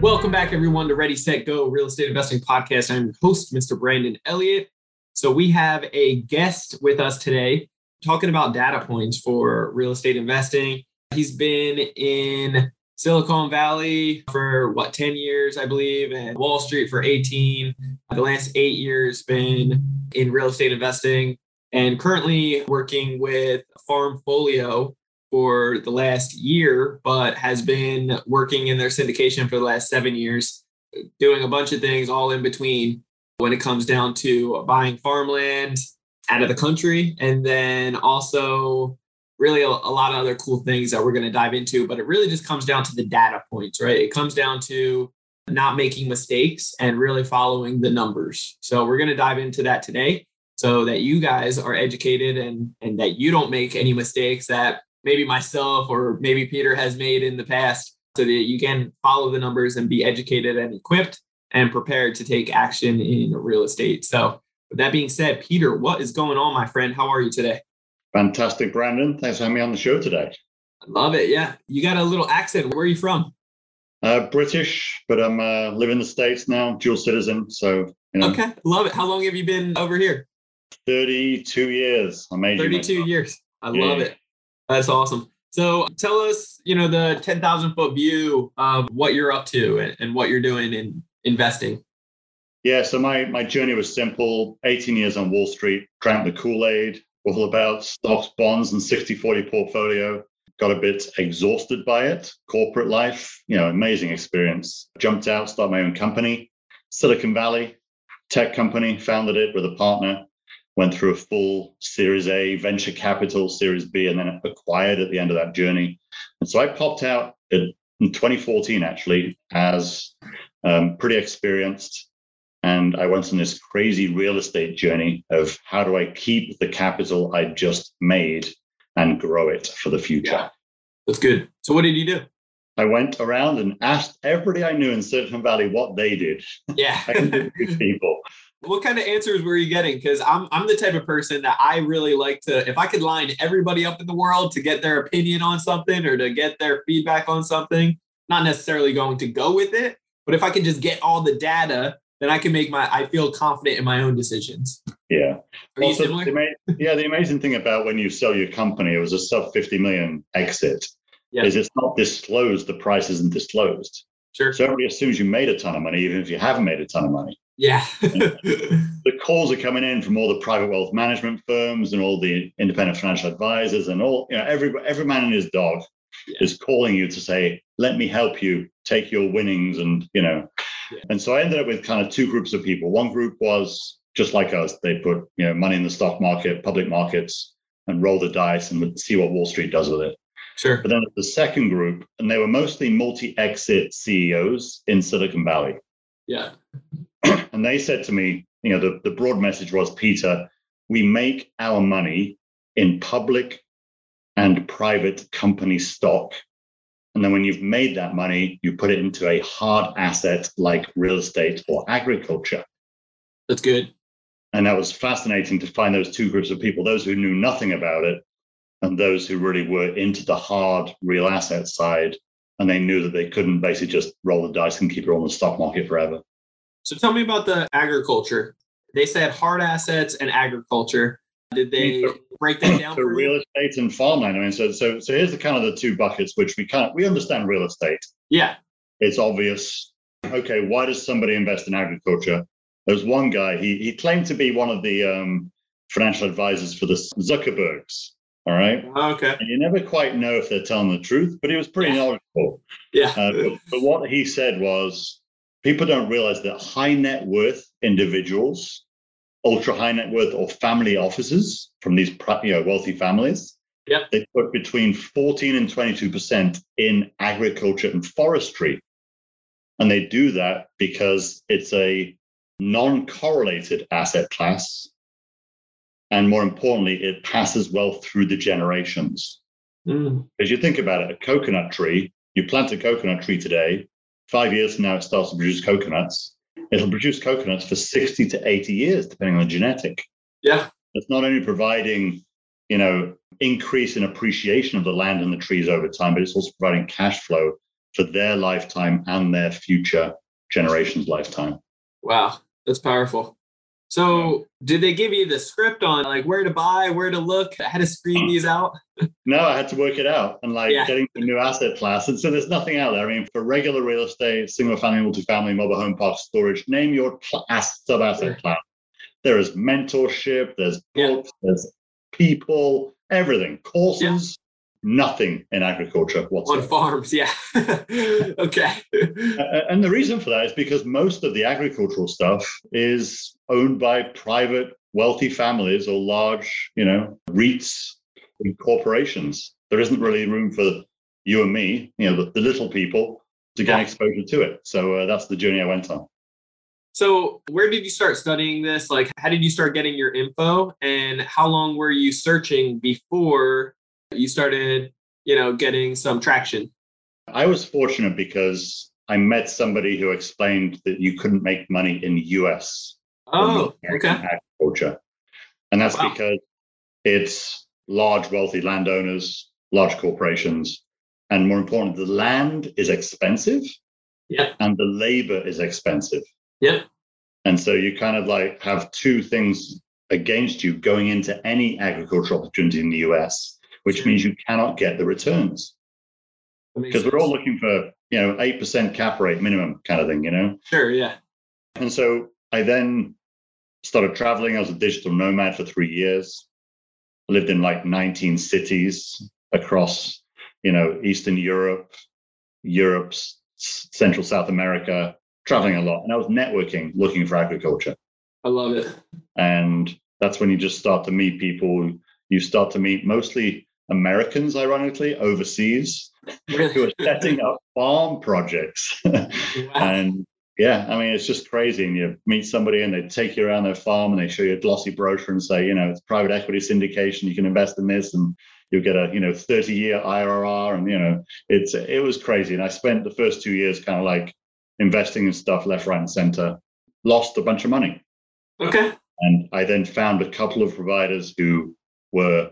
Welcome back, everyone, to Ready, Set, Go Real Estate Investing Podcast. I'm your host, Mr. Brandon Elliott. So, we have a guest with us today talking about data points for real estate investing. He's been in Silicon Valley for what, 10 years, I believe, and Wall Street for 18. The last eight years been in real estate investing and currently working with Farmfolio for the last year, but has been working in their syndication for the last seven years, doing a bunch of things all in between when it comes down to buying farmland out of the country and then also really a, a lot of other cool things that we're going to dive into. But it really just comes down to the data points right? It comes down to not making mistakes and really following the numbers. So we're going to dive into that today so that you guys are educated and and that you don't make any mistakes that maybe myself or maybe Peter has made in the past so that you can follow the numbers and be educated and equipped and prepared to take action in real estate. So, with that being said, Peter, what is going on, my friend? How are you today? Fantastic, Brandon. Thanks for having me on the show today. I love it. Yeah. You got a little accent. Where are you from? Uh, British, but I'm uh, live in the States now, dual citizen. So, you know, okay. Love it. How long have you been over here? 32 years. I made 32 years. I yeah. love it. That's awesome. So tell us, you know, the 10,000 foot view of what you're up to and, and what you're doing in investing. Yeah, so my, my journey was simple 18 years on Wall Street, drank the Kool Aid, all about stocks, bonds, and 60 40 portfolio. Got a bit exhausted by it. Corporate life, you know, amazing experience. Jumped out, started my own company, Silicon Valley, tech company, founded it with a partner went through a full Series A venture capital, Series B, and then acquired at the end of that journey. And so I popped out in 2014, actually, as um, pretty experienced. And I went on this crazy real estate journey of how do I keep the capital I just made and grow it for the future. Yeah, that's good. So, what did you do? I went around and asked everybody I knew in Silicon Valley what they did. Yeah. I interviewed people. What kind of answers were you getting? Because I'm I'm the type of person that I really like to, if I could line everybody up in the world to get their opinion on something or to get their feedback on something, not necessarily going to go with it, but if I can just get all the data, then I can make my I feel confident in my own decisions. Yeah. Are also, you similar? The, yeah, the amazing thing about when you sell your company, it was a sub 50 million exit. Yeah. Is it's not disclosed, the price isn't disclosed. Sure. So everybody assumes you made a ton of money, even if you haven't made a ton of money. Yeah. the calls are coming in from all the private wealth management firms and all the independent financial advisors and all, you know, every every man and his dog yeah. is calling you to say, let me help you take your winnings and, you know. Yeah. And so I ended up with kind of two groups of people. One group was just like us. They put, you know, money in the stock market, public markets, and roll the dice and see what Wall Street does with it. Sure. But then the second group, and they were mostly multi-exit CEOs in Silicon Valley. Yeah. And they said to me, you know, the, the broad message was, Peter, we make our money in public and private company stock. And then when you've made that money, you put it into a hard asset like real estate or agriculture. That's good. And that was fascinating to find those two groups of people those who knew nothing about it and those who really were into the hard real asset side. And they knew that they couldn't basically just roll the dice and keep it on the stock market forever. So tell me about the agriculture. They said hard assets and agriculture. Did they break that down? So real you? estate and farmland. I mean, so so so here's the kind of the two buckets which we kind of we understand real estate. Yeah. It's obvious. Okay, why does somebody invest in agriculture? There's one guy, he he claimed to be one of the um, financial advisors for the Zuckerbergs. All right. Okay. And you never quite know if they're telling the truth, but he was pretty knowledgeable. Yeah. Uh, but, but what he said was people don't realize that high net worth individuals, ultra high net worth or family offices from these you know, wealthy families, they put between 14 and 22% in agriculture and forestry. And they do that because it's a non correlated asset class. And more importantly, it passes wealth through the generations. Mm. As you think about it, a coconut tree, you plant a coconut tree today, five years from now, it starts to produce coconuts. It'll produce coconuts for 60 to 80 years, depending on the genetic. Yeah. It's not only providing, you know, increase in appreciation of the land and the trees over time, but it's also providing cash flow for their lifetime and their future generations' lifetime. Wow, that's powerful. So, did they give you the script on like where to buy, where to look, how to screen these out? no, I had to work it out and like yeah. getting the new asset class. And so there's nothing out there. I mean, for regular real estate, single family, multifamily, mobile home park storage, name your sub asset class. There is mentorship, there's books, yeah. there's people, everything, courses. Nothing in agriculture whatsoever. On farms, yeah. okay. and the reason for that is because most of the agricultural stuff is owned by private wealthy families or large, you know, REITs and corporations. There isn't really room for you and me, you know, the, the little people to get yeah. exposure to it. So uh, that's the journey I went on. So, where did you start studying this? Like, how did you start getting your info? And how long were you searching before you started, you know, getting some traction? I was fortunate because I met somebody who explained that you couldn't make money in US. Oh, okay. Agriculture. And that's wow. because it's large, wealthy landowners, large corporations. And more importantly, the land is expensive. Yeah. And the labor is expensive. Yeah. And so you kind of like have two things against you going into any agricultural opportunity in the US, which means you cannot get the returns. Because we're all looking for, you know, 8% cap rate minimum kind of thing, you know? Sure, yeah. And so I then started traveling. I was a digital nomad for three years. I lived in like 19 cities across, you know, Eastern Europe, Europe, Central South America, traveling a lot, and I was networking, looking for agriculture. I love it. And that's when you just start to meet people. You start to meet mostly Americans, ironically, overseas, really? who are setting up farm projects. Wow. and yeah, I mean, it's just crazy. And you meet somebody and they take you around their farm and they show you a glossy brochure and say, you know, it's private equity syndication. You can invest in this and you'll get a, you know, 30 year IRR. And, you know, it's, it was crazy. And I spent the first two years kind of like investing in stuff left, right, and center, lost a bunch of money. Okay. And I then found a couple of providers who were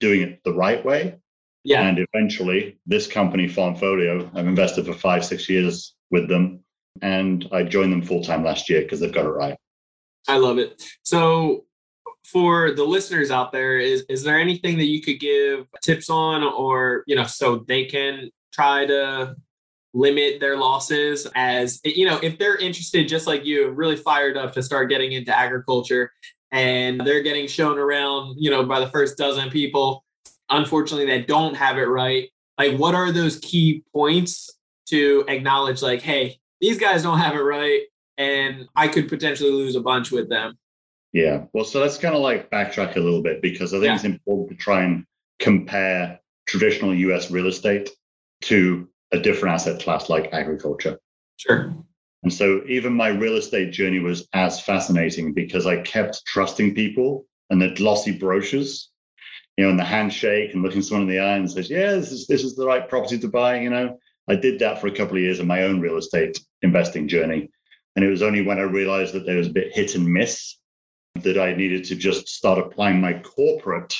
doing it the right way. Yeah. And eventually, this company, Farmfolio, I've invested for five, six years with them. And I joined them full time last year because they've got it right. I love it. So, for the listeners out there, is, is there anything that you could give tips on or, you know, so they can try to limit their losses as you know if they're interested just like you really fired up to start getting into agriculture and they're getting shown around you know by the first dozen people unfortunately that don't have it right like what are those key points to acknowledge like hey these guys don't have it right and i could potentially lose a bunch with them yeah well so let's kind of like backtrack a little bit because i think yeah. it's important to try and compare traditional us real estate to a different asset class like agriculture. Sure. And so even my real estate journey was as fascinating because I kept trusting people and the glossy brochures, you know, and the handshake and looking someone in the eye and says, yeah, this is this is the right property to buy. You know, I did that for a couple of years in my own real estate investing journey. And it was only when I realized that there was a bit hit and miss that I needed to just start applying my corporate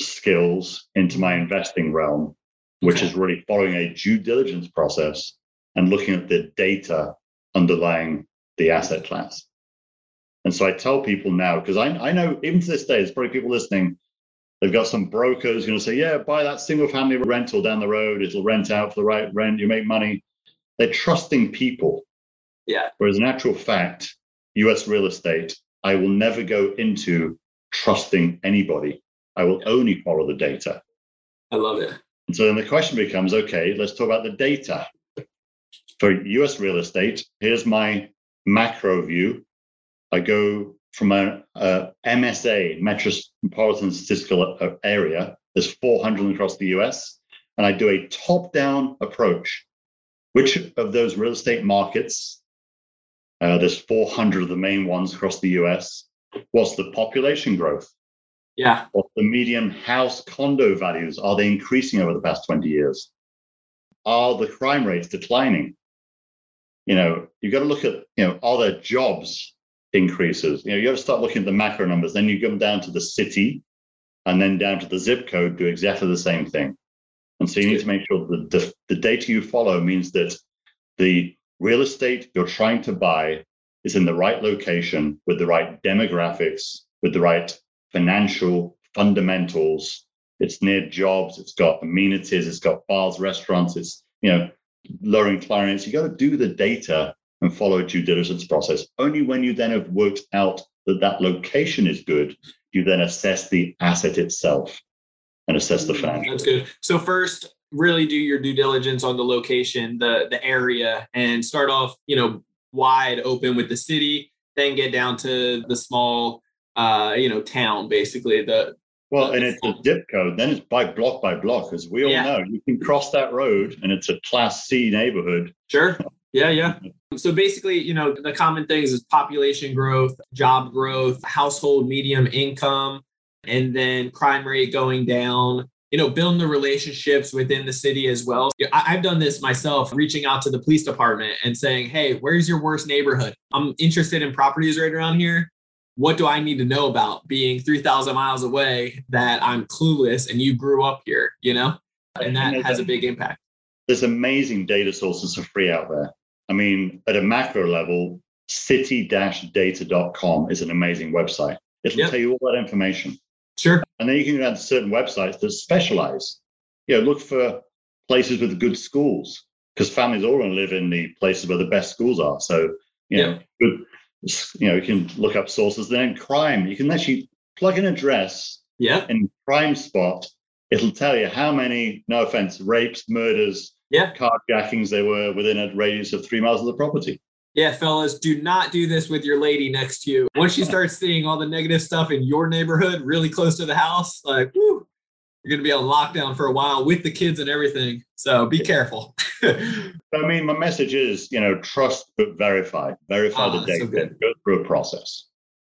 skills into my investing realm which is really following a due diligence process and looking at the data underlying the asset class. And so I tell people now, because I, I know even to this day, there's probably people listening, they've got some brokers going to say, yeah, buy that single family rental down the road. It'll rent out for the right rent. You make money. They're trusting people. Yeah. Whereas in actual fact, US real estate, I will never go into trusting anybody. I will yeah. only follow the data. I love it. And so then the question becomes okay, let's talk about the data. For US real estate, here's my macro view. I go from a, a MSA, Metropolitan Statistical Area, there's 400 across the US, and I do a top down approach. which of those real estate markets, uh, there's 400 of the main ones across the US, what's the population growth? Yeah. What's the median house condo values? Are they increasing over the past 20 years? Are the crime rates declining? You know, you've got to look at, you know, are there jobs increases? You know, you got to start looking at the macro numbers. Then you come down to the city and then down to the zip code, do exactly the same thing. And so you need to make sure that the, the data you follow means that the real estate you're trying to buy is in the right location with the right demographics, with the right financial fundamentals. It's near jobs, it's got amenities, it's got bars, restaurants, it's you know lowering clients. You got to do the data and follow a due diligence process. Only when you then have worked out that that location is good, you then assess the asset itself and assess the financials. That's good. So first, really do your due diligence on the location, the the area, and start off, you know, wide open with the city. Then get down to the small, uh, you know, town, basically the well, and it's a zip code. Then it's by block by block, as we all yeah. know. You can cross that road, and it's a Class C neighborhood. Sure. Yeah, yeah. So basically, you know, the common things is population growth, job growth, household medium income, and then crime rate going down. You know, building the relationships within the city as well. I've done this myself, reaching out to the police department and saying, "Hey, where's your worst neighborhood? I'm interested in properties right around here. What do I need to know about being 3,000 miles away that I'm clueless and you grew up here?" You know, and that has a big impact. There's amazing data sources for free out there. I mean, at a macro level, city-data.com is an amazing website. It'll yep. tell you all that information. Sure. And then you can go down to certain websites that specialize. You know, look for places with good schools because families all want to live in the places where the best schools are. So, you know, good, you know, you can look up sources. Then crime, you can actually plug an address yeah. in Crime Spot. It'll tell you how many, no offense, rapes, murders, yeah. carjackings they were within a radius of three miles of the property. Yeah, fellas, do not do this with your lady next to you. Once she starts seeing all the negative stuff in your neighborhood, really close to the house, like, whoo, you're going to be on lockdown for a while with the kids and everything. So be careful. I mean, my message is, you know, trust but verify. Verify the ah, data. So Go through a process.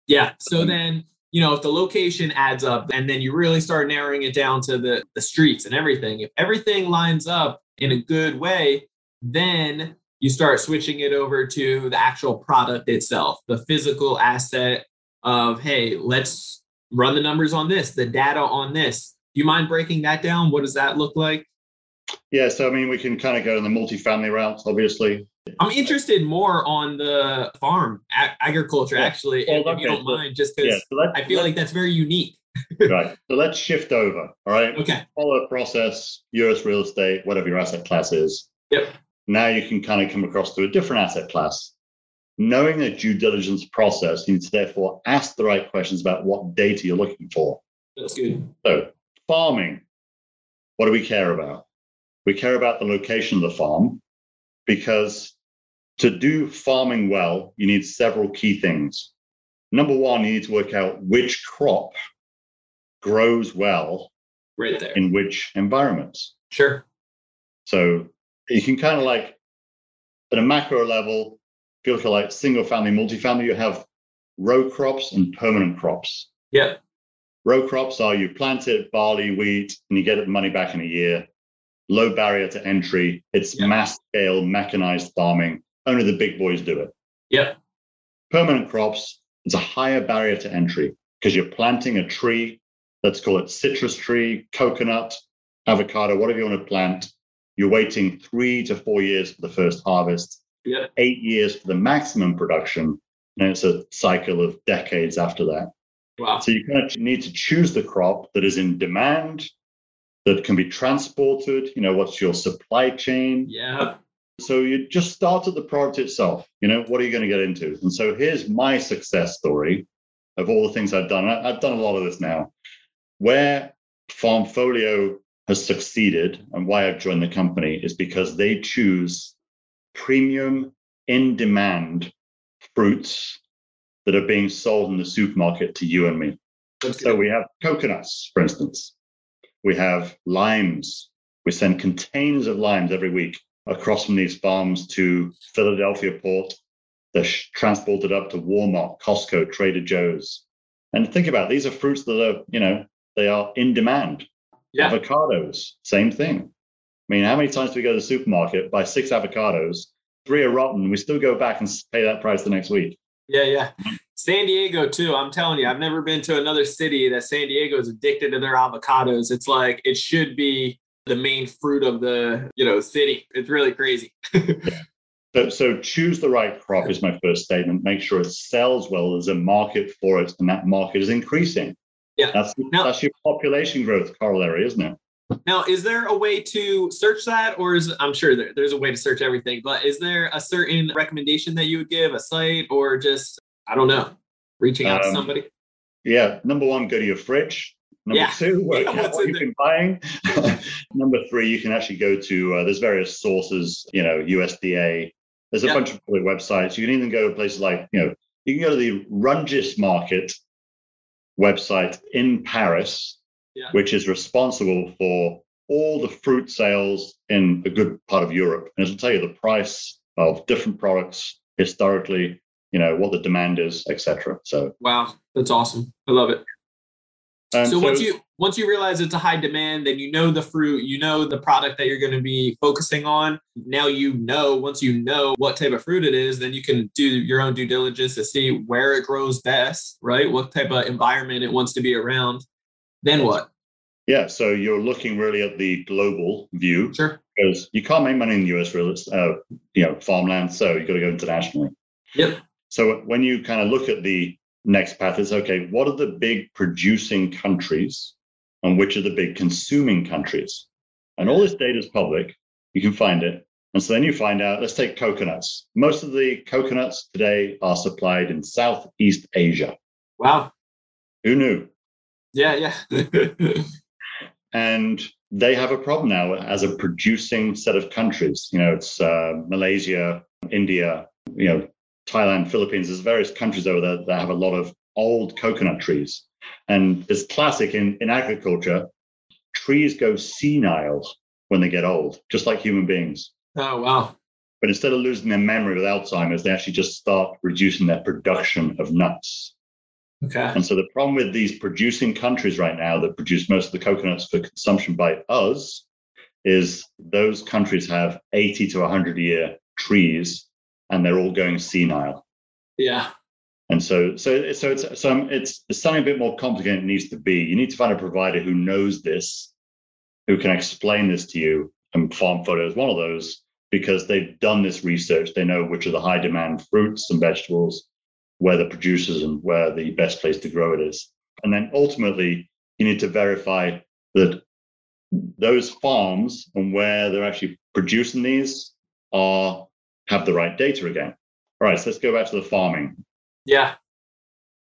Yeah. So then, you know, if the location adds up and then you really start narrowing it down to the, the streets and everything, if everything lines up in a good way, then you start switching it over to the actual product itself, the physical asset of, hey, let's run the numbers on this, the data on this. Do you mind breaking that down? What does that look like? Yeah, so I mean, we can kind of go in the multifamily route, obviously. I'm interested more on the farm ag- agriculture, yeah. actually, well, if, oh, okay. you don't mind, just because yeah, so I feel like that's very unique. right. So let's shift over. All right. Okay. Follow a process, US real estate, whatever your asset class is. Yep. Now you can kind of come across to a different asset class. Knowing a due diligence process, you need to therefore ask the right questions about what data you're looking for. That's good. So, farming, what do we care about? We care about the location of the farm because to do farming well, you need several key things. Number one, you need to work out which crop grows well right there in which environments. Sure. So you can kind of like at a macro level, if you look at like single family, multifamily, you have row crops and permanent crops. Yeah. Row crops are you plant it, barley, wheat, and you get the money back in a year. Low barrier to entry. It's yeah. mass scale, mechanized farming. Only the big boys do it. Yeah. Permanent crops, it's a higher barrier to entry because you're planting a tree. Let's call it citrus tree, coconut, avocado, whatever you want to plant. You're waiting three to four years for the first harvest, yeah. eight years for the maximum production, and it's a cycle of decades after that. Wow. So you kind of need to choose the crop that is in demand, that can be transported. You know, what's your supply chain? Yeah. So you just start at the product itself. You know, what are you going to get into? And so here's my success story of all the things I've done. I've done a lot of this now, where Farmfolio has succeeded and why I've joined the company is because they choose premium, in demand fruits that are being sold in the supermarket to you and me. So we have coconuts, for instance. We have limes. We send containers of limes every week across from these farms to Philadelphia port. They're transported up to Walmart, Costco, Trader Joe's. And think about it, these are fruits that are, you know, they are in demand. Yeah. Avocados, same thing. I mean, how many times do we go to the supermarket, buy six avocados, three are rotten, we still go back and pay that price the next week? Yeah, yeah. San Diego too. I'm telling you, I've never been to another city that San Diego is addicted to their avocados. It's like it should be the main fruit of the you know city. It's really crazy. so, so choose the right crop is my first statement. Make sure it sells well. There's a market for it, and that market is increasing. Yeah, that's now, that's your population growth corollary, isn't it? Now, is there a way to search that, or is I'm sure there, there's a way to search everything, but is there a certain recommendation that you would give, a site, or just I don't know, reaching out um, to somebody? Yeah, number one, go to your fridge. Number yeah. two, work yeah, what you've been buying. number three, you can actually go to uh, there's various sources, you know, USDA. There's a bunch of public websites. You can even go to places like, you know, you can go to the Rungis Market website in Paris yeah. which is responsible for all the fruit sales in a good part of Europe. And it'll tell you the price of different products historically, you know, what the demand is, etc. So wow, that's awesome. I love it. Um, so, so once you once you realize it's a high demand, then you know the fruit, you know the product that you're going to be focusing on. Now you know, once you know what type of fruit it is, then you can do your own due diligence to see where it grows best, right? What type of environment it wants to be around. Then what? Yeah, so you're looking really at the global view. Sure. Because you can't make money in the US real uh, you know, farmland, so you've got to go internationally. Yep. So when you kind of look at the next path, it's okay, what are the big producing countries and which are the big consuming countries? And all this data is public. You can find it. And so then you find out, let's take coconuts. Most of the coconuts today are supplied in Southeast Asia. Wow. Who knew? Yeah, yeah. and they have a problem now as a producing set of countries. You know, it's uh, Malaysia, India, you know, Thailand, Philippines. There's various countries over there that have a lot of old coconut trees, and it's classic in in agriculture. Trees go senile when they get old, just like human beings. Oh wow! But instead of losing their memory with Alzheimer's, they actually just start reducing their production of nuts. Okay. And so the problem with these producing countries right now that produce most of the coconuts for consumption by us is those countries have 80 to 100 year trees and they're all going senile. Yeah. And so, so, so it's so it's, it's something a bit more complicated it needs to be. You need to find a provider who knows this, who can explain this to you. And Farmfolio is one of those because they've done this research. They know which are the high demand fruits and vegetables where the producers and where the best place to grow it is. And then ultimately, you need to verify that those farms and where they're actually producing these are have the right data again. All right, so let's go back to the farming. Yeah.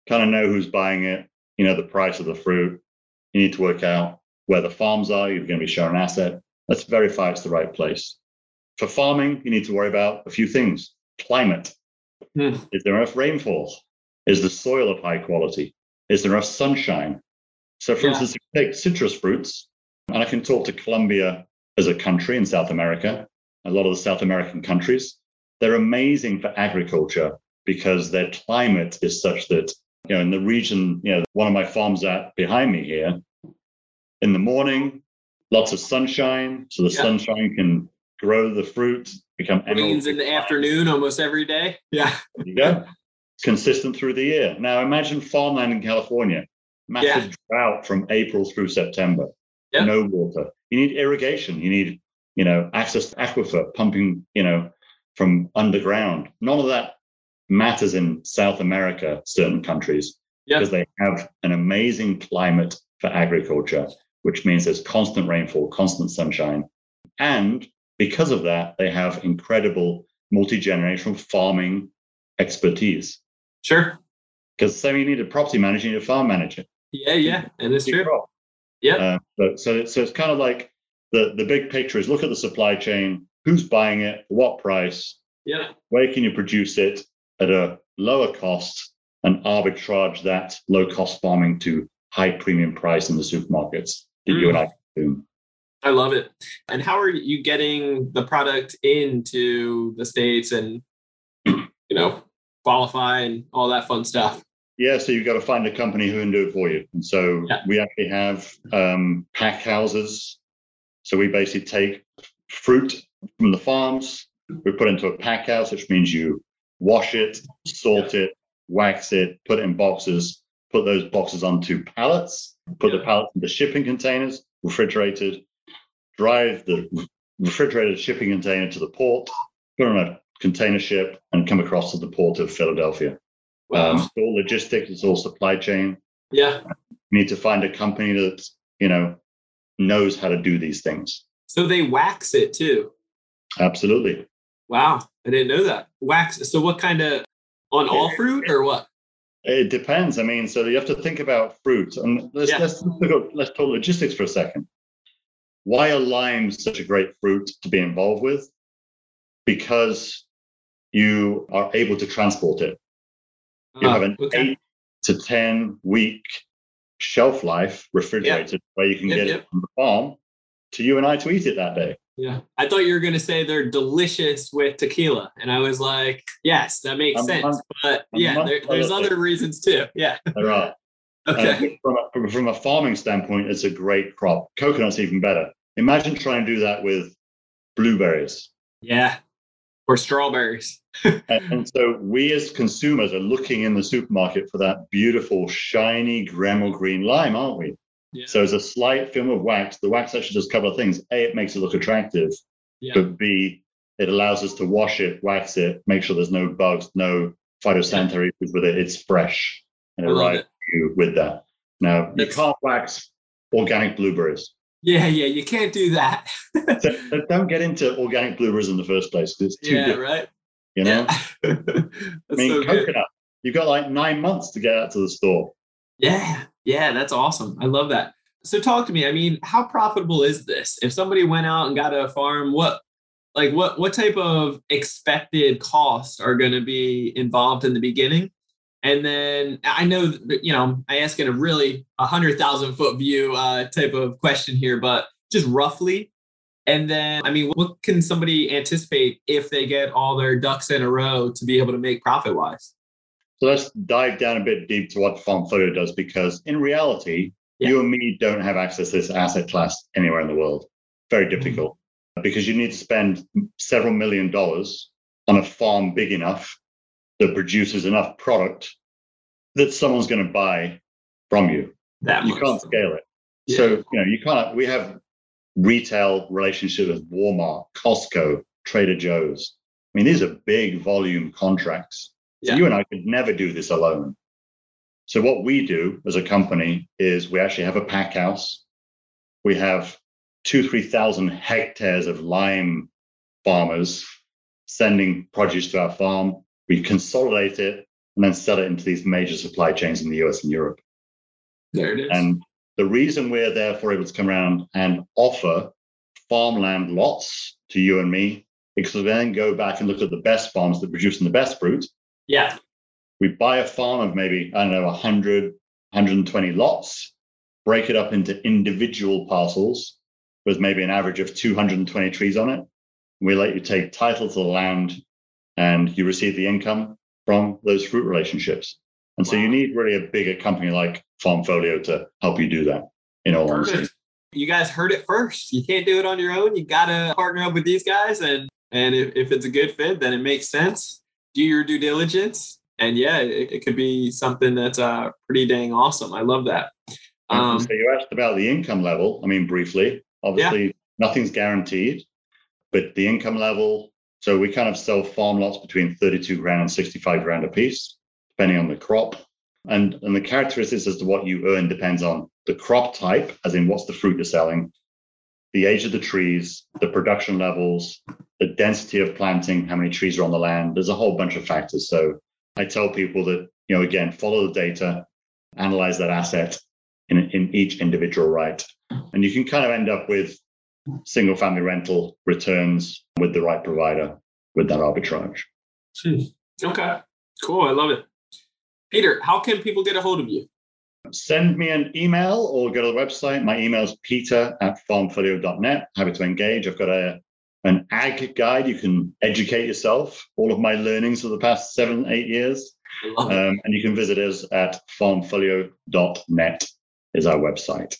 Kind of know who's buying it, you know, the price of the fruit. You need to work out where the farms are. You're going to be showing an asset. Let's verify it's the right place. For farming, you need to worry about a few things climate. Hmm. Is there enough rainfall? Is the soil of high quality? Is there enough sunshine? So, for yeah. instance, take citrus fruits, and I can talk to Colombia as a country in South America, a lot of the South American countries. They're amazing for agriculture because their climate is such that, you know, in the region, you know, one of my farms at behind me here, in the morning, lots of sunshine. So the yeah. sunshine can grow the fruit, become rains in the afternoon almost every day. Yeah. yeah. Consistent through the year. Now imagine farmland in California, massive yeah. drought from April through September. Yep. No water. You need irrigation. You need, you know, access to aquifer, pumping, you know, from underground. None of that matters in South America, certain countries, yep. because they have an amazing climate for agriculture, which means there's constant rainfall, constant sunshine, and because of that, they have incredible multi generational farming expertise. Sure. Because so you need a property manager, you need a farm manager. Yeah, yeah, and it's true. Yeah. Uh, but, so, so it's kind of like the the big picture is look at the supply chain, who's buying it, what price, yeah, where can you produce it at a lower cost, and arbitrage that low cost farming to high premium price in the supermarkets that mm. you and I consume. I love it. And how are you getting the product into the states and you know qualify and all that fun stuff? Yeah, so you've got to find a company who can do it for you. And so yeah. we actually have um, pack houses. So we basically take fruit from the farms, we put it into a pack house, which means you wash it, salt it, wax it, put it in boxes, put those boxes onto pallets, put yeah. the pallets into shipping containers, refrigerated, drive the refrigerated shipping container to the port, put on a container ship, and come across to the port of Philadelphia. Wow. Um, it's all logistics, it's all supply chain. Yeah. You need to find a company that, you know, knows how to do these things. So they wax it too. Absolutely. Wow. I didn't know that. Wax. So what kind of on all fruit or what? It depends. I mean, so you have to think about fruit. And let's yeah. let's let's, let's talk logistics for a second. Why are limes such a great fruit to be involved with? Because you are able to transport it. You ah, have an okay. eight to 10 week shelf life refrigerated where you can yep, get yep. it from the farm to you and I to eat it that day. Yeah. I thought you were going to say they're delicious with tequila. And I was like, yes, that makes I'm, sense. I'm, but I'm yeah, there, there's other reasons too. Yeah. There are. Uh, okay. From a, from a farming standpoint, it's a great crop. Coconut's even better. Imagine trying to do that with blueberries. Yeah. Or strawberries. and, and, so we as consumers are looking in the supermarket for that beautiful, shiny Gremel green lime, aren't we? Yeah. So it's a slight film of wax. The wax actually does a couple of things. A, it makes it look attractive. Yeah. But B, it allows us to wash it, wax it, make sure there's no bugs, no phytosanitary yeah. with it. It's fresh and it arrives you with that. Now That's... you can't wax organic blueberries. Yeah, yeah, you can't do that. so, don't get into organic blueberries in the first place it's too yeah, different. right. You know, yeah. I mean, so coconut. Good. You've got like nine months to get out to the store. Yeah, yeah, that's awesome. I love that. So talk to me. I mean, how profitable is this? If somebody went out and got a farm, what like what what type of expected costs are going to be involved in the beginning? And then I know you know, I ask in a really a hundred thousand foot view uh, type of question here, but just roughly. And then, I mean, what can somebody anticipate if they get all their ducks in a row to be able to make profit wise? So let's dive down a bit deep to what Farmfolio does, because in reality, yeah. you and me don't have access to this asset class anywhere in the world. Very mm-hmm. difficult mm-hmm. because you need to spend several million dollars on a farm big enough that produces enough product that someone's going to buy from you. That you can't scale it. Yeah. So, you know, you can't, we have retail relationships with Walmart, Costco, Trader Joe's. I mean, these are big volume contracts. So yeah. you and I could never do this alone. So what we do as a company is we actually have a pack house. We have two, 3,000 hectares of lime farmers sending produce to our farm. We consolidate it and then sell it into these major supply chains in the US and Europe. There it is. And the reason we're therefore able to come around and offer farmland lots to you and me, because we then go back and look at the best farms that produce the best fruit yeah. We buy a farm of maybe, I don't know, 100, 120 lots, break it up into individual parcels with maybe an average of 220 trees on it. We let you take title to the land and you receive the income from those fruit relationships. And so you need really a bigger company like Farmfolio to help you do that, in all Perfect. honesty. You guys heard it first. You can't do it on your own. You got to partner up with these guys. And, and if, if it's a good fit, then it makes sense do your due diligence. And yeah, it, it could be something that's uh, pretty dang awesome. I love that. Um, so you asked about the income level. I mean, briefly, obviously, yeah. nothing's guaranteed, but the income level. So we kind of sell farm lots between 32 grand and 65 grand a piece, depending on the crop. And, and the characteristics as to what you earn depends on the crop type, as in what's the fruit you're selling, the age of the trees, the production levels, the density of planting, how many trees are on the land. There's a whole bunch of factors. So I tell people that, you know, again, follow the data, analyze that asset in, in each individual right. And you can kind of end up with single family rental returns with the right provider with that arbitrage. Hmm. Okay, cool. I love it. Peter, how can people get a hold of you? Send me an email or go to the website. My email is peter at farmfolio.net. Happy to engage. I've got a an ag guide. You can educate yourself. All of my learnings for the past seven, eight years. Um, and you can visit us at farmfolio.net is our website.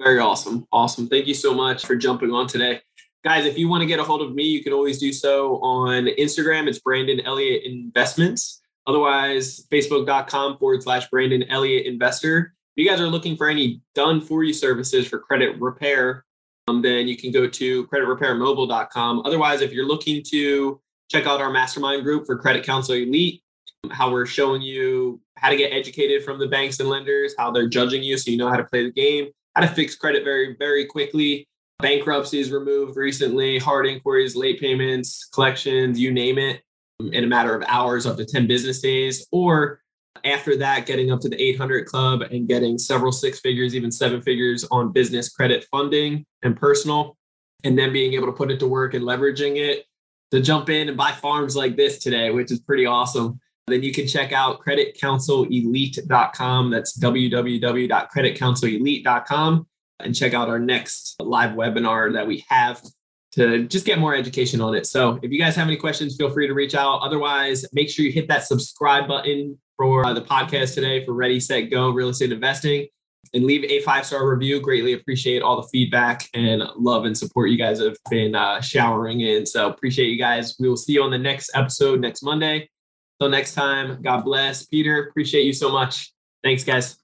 Very awesome. Awesome. Thank you so much for jumping on today. Guys, if you want to get a hold of me, you can always do so on Instagram. It's Brandon Elliott Investments. Otherwise, facebook.com forward slash Brandon Elliott Investor. If you guys are looking for any done for you services for credit repair, um, then you can go to creditrepairmobile.com. Otherwise, if you're looking to check out our mastermind group for Credit Counsel Elite, how we're showing you how to get educated from the banks and lenders, how they're judging you so you know how to play the game, how to fix credit very, very quickly. Bankruptcies removed recently, hard inquiries, late payments, collections, you name it, in a matter of hours, up to 10 business days. Or after that, getting up to the 800 club and getting several six figures, even seven figures on business credit funding and personal, and then being able to put it to work and leveraging it to jump in and buy farms like this today, which is pretty awesome. Then you can check out creditcounselelite.com. That's www.creditcounselelite.com and check out our next live webinar that we have to just get more education on it. So if you guys have any questions, feel free to reach out. Otherwise, make sure you hit that subscribe button for uh, the podcast today for Ready, Set, Go Real Estate Investing and leave a five star review. Greatly appreciate all the feedback and love and support you guys have been uh, showering in. So appreciate you guys. We will see you on the next episode next Monday. Till next time, God bless. Peter, appreciate you so much. Thanks, guys.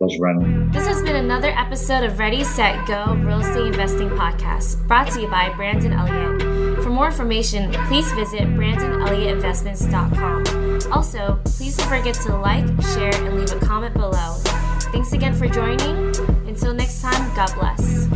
Pleasure, Brandon. This has been another episode of Ready, Set, Go Real Estate Investing Podcast, brought to you by Brandon Elliott. For more information, please visit BrandonElliottInvestments.com. Also, please don't forget to like, share, and leave a comment below. Thanks again for joining. Until next time, God bless.